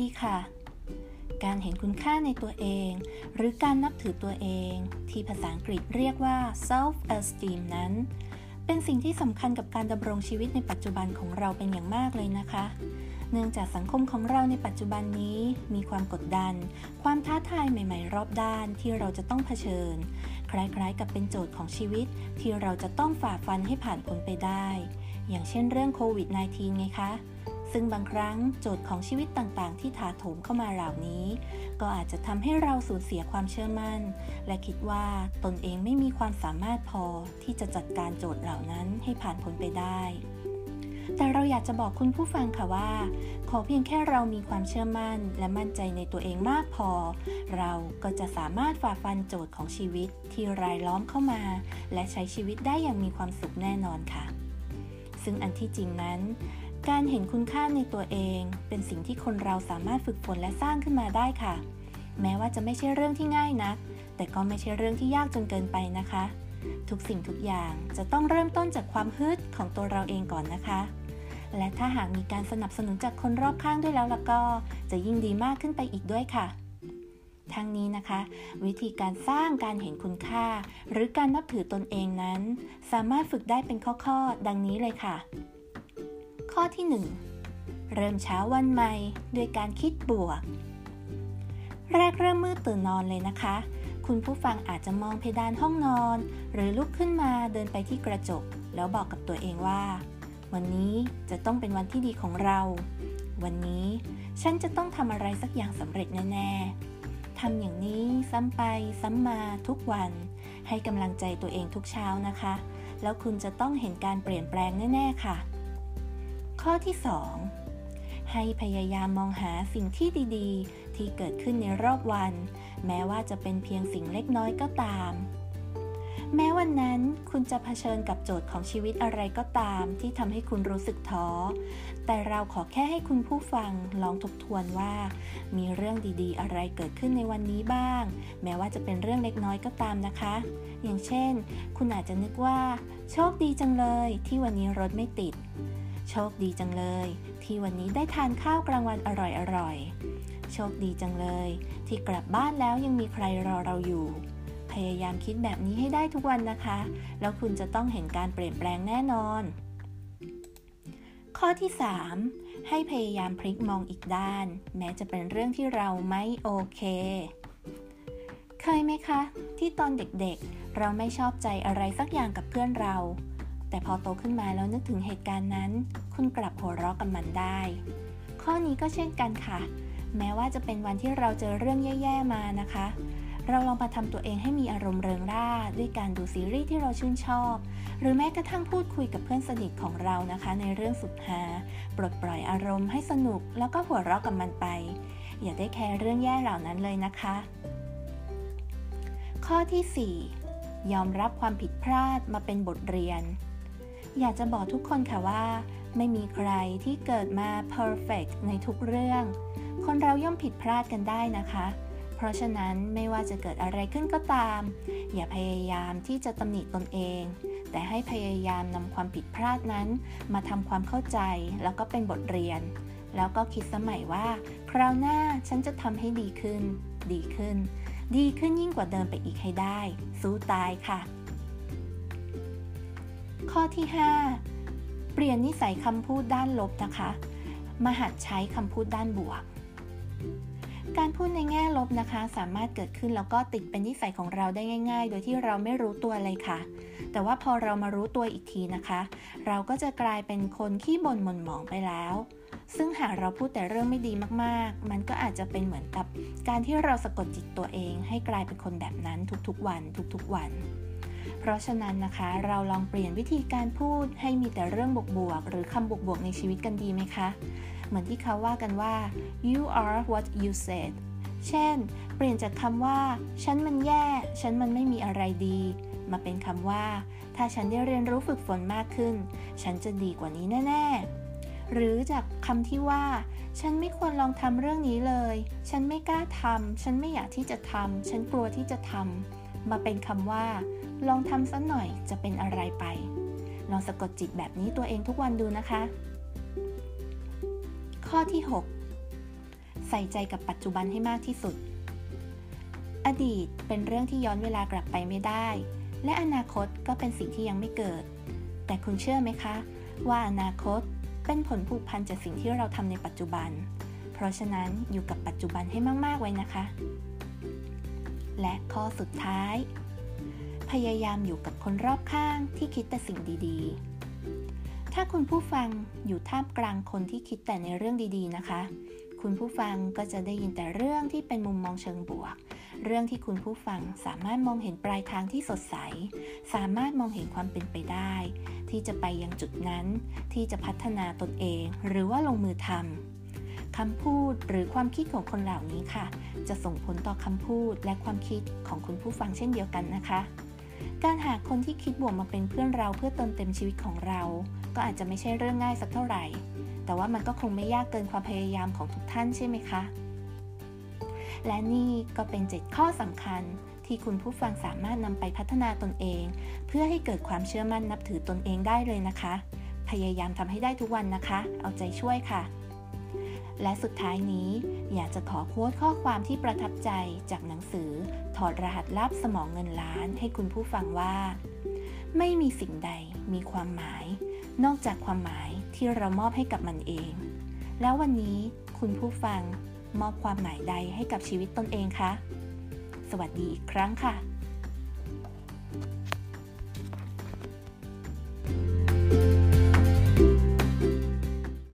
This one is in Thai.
ดีค่ะ การเห็นคุณค่าในตัวเอง หรือการนับถือตัวเอง ที่ภาษาอังกฤษเรียกว่า self esteem นั้น เป็นสิ่งที่สำคัญกับการดำรงชีวิตในปัจจุบันของเราเป็นอย่างมากเลยนะคะ เนื่องจากสังคมของเราในปัจจุบันนี้ มีความกดดัน ความท้าทายใหม่ ๆ รอบด้านที่เราจะต้องเผชิญ คล้ายๆ กับเป็นโจทย์ของชีวิตที่เราจะต้องฝ่าฟันให้ผ่านพ้นไปได้ อย่างเช่นเรื่องโควิด -19 ไงคะ ซึ่งบางครั้งโจทย์ของชีวิตต่างๆ ที่ถาโถมเข้ามาเหล่านี้ ก็อาจจะทำให้เราสูญเสียความเชื่อมั่น และคิดว่าตนเองไม่มีความสามารถพอที่จะจัดการโจทย์เหล่านั้นให้ผ่านพ้นไปได้ แต่เราอยากจะบอกคุณผู้ฟังค่ะว่า ขอเพียงแค่เรามีความเชื่อมั่น และมั่นใจในตัวเองมากพอ เราก็จะสามารถฝ่าฟันโจทย์ของชีวิตที่รายล้อมเข้ามา และใช้ชีวิตได้อย่างมีความสุขแน่นอนค่ะ ซึ่งอันที่จริงนั้น การเห็นคุณค่าในตัวเอง เป็นสิ่งที่คนเราสามารถฝึกฝนและสร้างขึ้นมาได้ค่ะ แม้ว่าจะไม่ใช่เรื่องที่ง่ายนัก แต่ก็ไม่ใช่เรื่องที่ยากจนเกินไปนะคะ ทุกสิ่งทุกอย่างจะต้องเริ่มต้นจากความฮึดของตัวเราเองก่อนนะคะ และถ้าหากมีการสนับสนุนจากคนรอบข้างด้วยแล้วล้วก็ จะยิ่งดีมากขึ้นไปอีกด้วยค่ะทั้งนี้นะคะ วิธีการสร้างการเห็นคุณค่า หรือการนับถือตนเองนั้น สามารถฝึกได้เป็นข้อๆ ดังนี้เลยค่ะ ข้อที่ 1 เริ่มเช้าวันใหม่ด้วยการคิดบวก แรกเริ่มมืดตื่นนอนเลยนะคะ คุณผู้ฟังอาจจะมองเพดานห้องนอน หรือลุกขึ้นมาเดินไปที่กระจก แล้วบอกกับตัวเองว่า วันนี้จะต้องเป็นวันที่ดีของเรา วันนี้ฉันจะต้องทำอะไรสักอย่างสำเร็จแน่ๆทำอย่างนี้ซ้ำไปซ้ำมาทุกวัน ให้กำลังใจตัวเองทุกเช้านะคะ แล้วคุณจะต้องเห็นการเปลี่ยนแปลงแน่ ๆ ค่ะ ข้อที่ 2 ให้พยายามมองหาสิ่งที่ดีๆ ที่เกิดขึ้นในรอบวัน แม้ว่าจะเป็นเพียงสิ่งเล็กน้อยก็ตาม แม้วันนั้นคุณจะเผชิญกับโจทย์ของชีวิตอะไรก็ตาม ที่ทำให้คุณรู้สึกท้อ แต่เราขอแค่ให้คุณผู้ฟังลองทบทวนว่า มีเรื่องดีๆ อะไรเกิดขึ้นในวันนี้บ้าง แม้ว่าจะเป็นเรื่องเล็กน้อยก็ตามนะคะ อย่างเช่น คุณอาจจะนึกว่า โชคดีจังเลยที่วันนี้รถไม่ติด โชคดีจังเลย ที่วันนี้ได้ทานข้าวกลางวันอร่อยๆ โชคดีจังเลย ที่กลับบ้านแล้วยังมีใครรอเราอยู่ พยายามคิดแบบนี้ให้ได้ทุกวันนะคะ แล้วคุณจะต้องเห็นการเปลี่ยนแปลงแน่นอน ข้อที่ 3 ให้พยายามพลิกมองอีกด้าน แม้จะเป็นเรื่องที่เราไม่โอเค เคยไหมคะ ที่ตอนเด็กๆ เราไม่ชอบใจอะไรสักอย่างกับเพื่อนเรา แต่พอโตขึ้นมาแล้วนึกถึงเหตุการณ์นั้น คุณกลับหัวเราะกับมันได้ ข้อนี้ก็เช่นกันค่ะ แม้ว่าจะเป็นวันที่เราเจอเรื่องแย่ ๆ มานะคะ เราลองมาทำตัวเองให้มีอารมณ์เริงร่า ด้วยการดูซีรีส์ที่เราชื่นชอบ หรือแม้กระทั่งพูดคุยกับเพื่อนสนิทของเรานะคะ ในเรื่องสุดฮาปลดปล่อยอารมณ์ให้สนุกแล้วก็หัวเราะกับมันไป อย่าได้แคร์เรื่องแย่เหล่านั้นเลยนะคะ ข้อที่ 4ยอมรับความผิดพลาดมาเป็นบทเรียน อยากจะบอกทุกคนค่ะว่า ไม่มีใครที่เกิดมา perfect ในทุกเรื่อง คนเราย่อมผิดพลาดกันได้นะคะ เพราะฉะนั้นไม่ว่าจะเกิดอะไรขึ้นก็ตาม อย่าพยายามที่จะตำหนิตนเอง แต่ให้พยายามนำความผิดพลาดนั้น มาทำความเข้าใจแล้วก็เป็นบทเรียน แล้วก็คิดสมัยว่า คราวหน้าฉันจะทำให้ดีขึ้น ดีขึ้น ดีขึ้นยิ่งกว่าเดิมไปอีกให้ได้ สู้ตายค่ะ ข้อที่ 5 เปลี่ยนนิสัยคำพูดด้านลบนะคะมาหัดใช้คำพูดด้านบวก การพูดในแง่ลบนะคะ สามารถเกิดขึ้นแล้วก็ติดเป็นนิสัยของเราได้ง่าย ๆ โดยที่เราไม่รู้ตัวเลยค่ะ แต่ว่าพอเรามารู้ตัวอีกทีนะคะ เราก็จะกลายเป็นคนขี้บ่นหม่นหมองไปแล้ว ซึ่งหากเราพูดแต่เรื่องไม่ดีมากๆ มันก็อาจจะเป็นเหมือนกับ การที่เราสะกดจิตตัวเอง ให้กลายเป็นคนแบบนั้นทุกๆวัน ทุกๆวัน เพราะฉะนั้นนะคะ เราลองเปลี่ยนวิธีการพูดให้มีแต่เรื่องบวกๆหรือคำบวกๆในชีวิตกันดีไหมคะ เหมือนที่เขาว่ากันว่า you are what you said เช่น เปลี่ยนจากคำว่า ฉันมันแย่ ฉันมันไม่มีอะไรดี มาเป็นคำว่า ถ้าฉันได้เรียนรู้ฝึกฝนมากขึ้น ฉันจะดีกว่านี้แน่ ๆ หรือจากคำที่ว่า ฉันไม่ควรลองทำเรื่องนี้เลย ฉันไม่กล้าทำฉันไม่อยากที่จะทำฉันกลัวที่จะทำ มาเป็นคำว่า ลองทำสักหน่อยจะเป็นอะไรไป ลองสะกดจิตแบบนี้ตัวเองทุกวันดูนะคะ ข้อที่6สส่ใจกับปัจจุบันให้มากที่สุด อดีตเป็นเรื่องที่ย้อนเวลากลับไปไม่ได้ และอนาคตก็เป็นสิ่งที่ยังไม่เกิด แต่คุณเชื่อไหมคะ ว่าอนาคตเป็นผลผูกพันจากสิ่งที่เราทำในปัจจุบัน เพราะฉะนั้นอยู่กับปัจจุบันให้มาก ๆ ไว้นะคะ และข้อสุดท้าย พยายามอยู่กับคนรอบข้างที่คิดแต่สิ่งดีๆ ถ้าคุณผู้ฟังอยู่ท่ามกลางคนที่คิดแต่ในเรื่องดีๆนะคะ คุณผู้ฟังก็จะได้ยินแต่เรื่องที่เป็นมุมมองเชิงบวก เรื่องที่คุณผู้ฟังสามารถมองเห็นปลายทางที่สดใส สามารถมองเห็นความเป็นไปได้ ที่จะไปยังจุดนั้น ที่จะพัฒนาตนเอง หรือว่าลงมือทำ คำพูดหรือความคิดของคนเหล่านี้ค่ะ จะส่งผลต่อคำพูดและความคิดของคุณผู้ฟังเช่นเดียวกันนะคะ การหาคนที่คิดบวกมาเป็นเพื่อนเราเพื่อเติมเต็มชีวิตของเรา ก็อาจจะไม่ใช่เรื่องง่ายสักเท่าไหร่ แต่ว่ามันก็คงไม่ยากเกินความพยายามของทุกท่านใช่ไหมคะ และนี่ก็เป็น 7 ข้อสำคัญที่คุณผู้ฟังสามารถนำไปพัฒนาตนเอง เพื่อให้เกิดความเชื่อมั่นนับถือตนเองได้เลยนะคะ พยายามทำให้ได้ทุกวันนะคะ เอาใจช่วยค่ะ และสุดท้ายนี้อยากจะขอโค้ดข้อความที่ประทับใจจากหนังสือ ถอดรหัสลับสมองเงินล้านให้คุณผู้ฟังว่า ไม่มีสิ่งใดมีความหมาย นอกจากความหมายที่เรามอบให้กับมันเอง แล้ววันนี้คุณผู้ฟังมอบความหมายใดให้กับชีวิตตนเองคะสวัสดีอีกครั้งค่ะ「